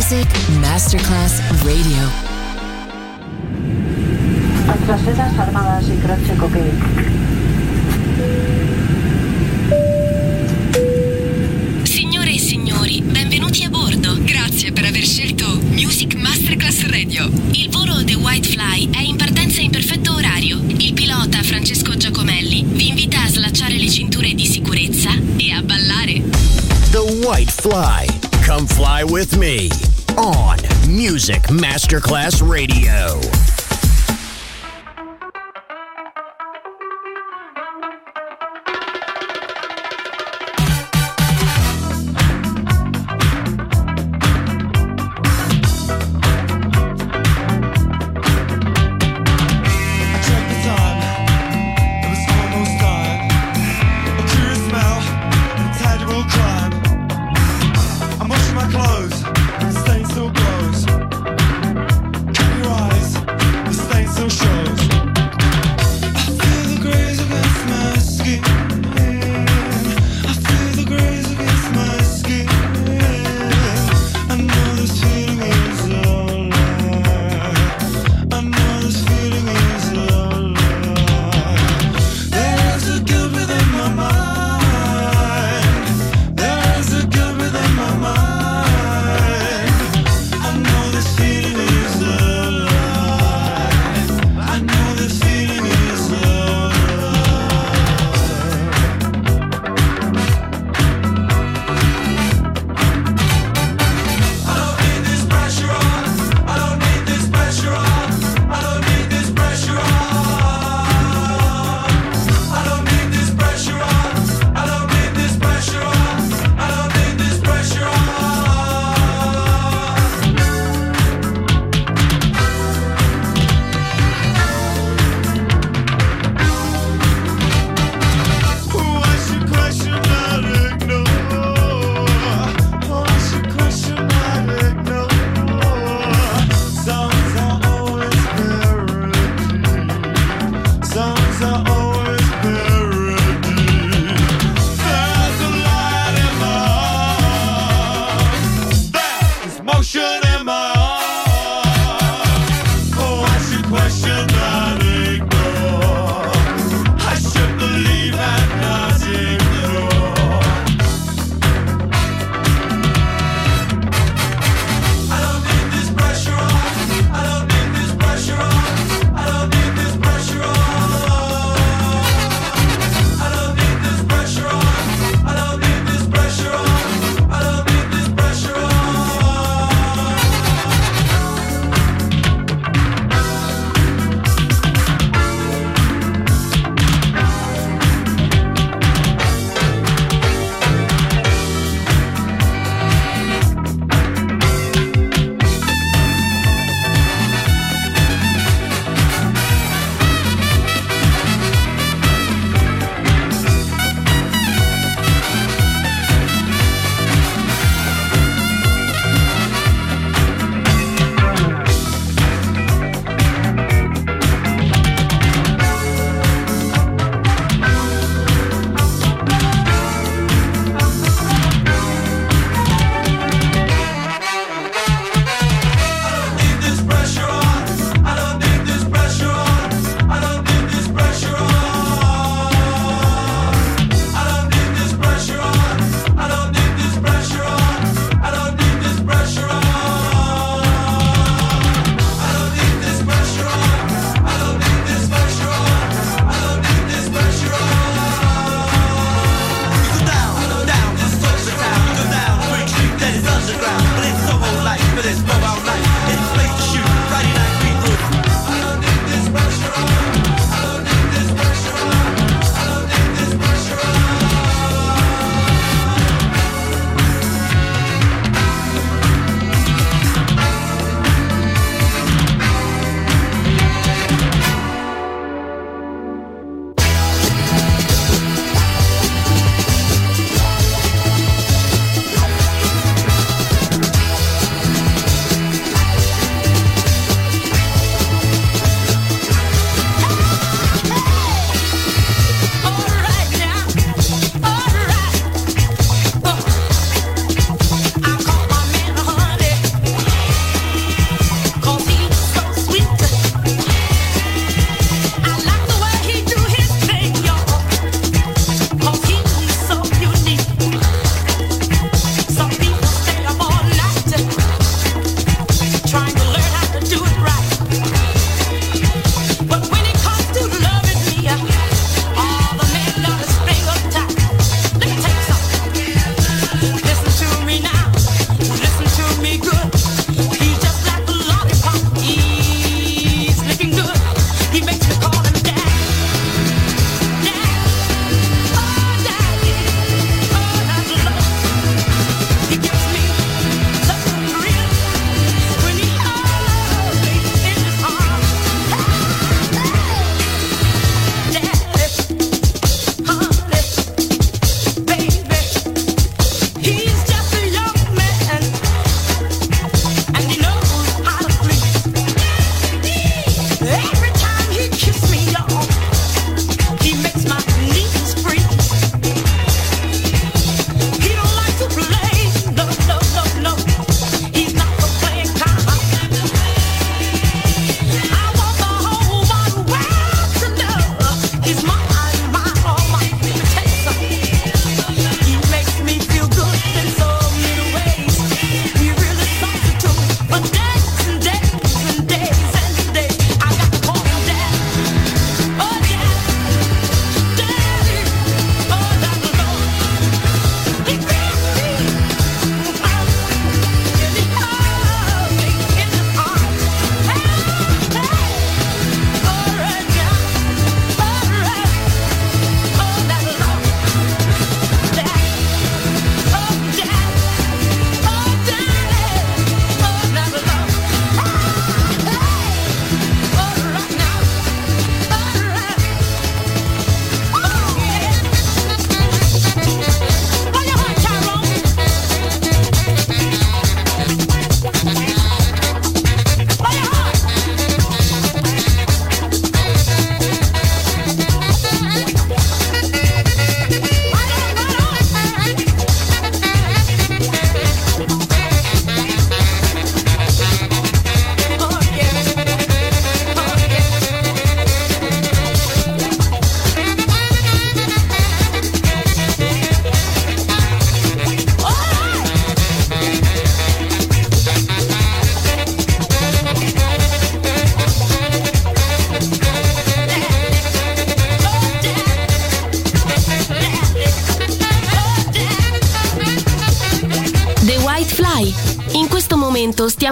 Music Masterclass Radio. Nuestras Fuerzas Armadas y Croce Signore e signori, benvenuti a bordo. Grazie per aver scelto Music Masterclass Radio. Il volo The White Fly è in partenza in perfetto orario. Il pilota Francesco Giacomelli vi invita a slacciare le cinture di sicurezza e a ballare. The White Fly. Come fly with me on Music Masterclass Radio.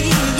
see you.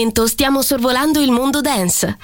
momento stiamo sorvolando il mondo dance.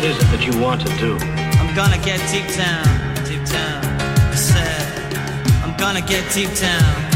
what is it that you want to do? I'm gonna get deep down, deep down. I said, I'm gonna get deep down.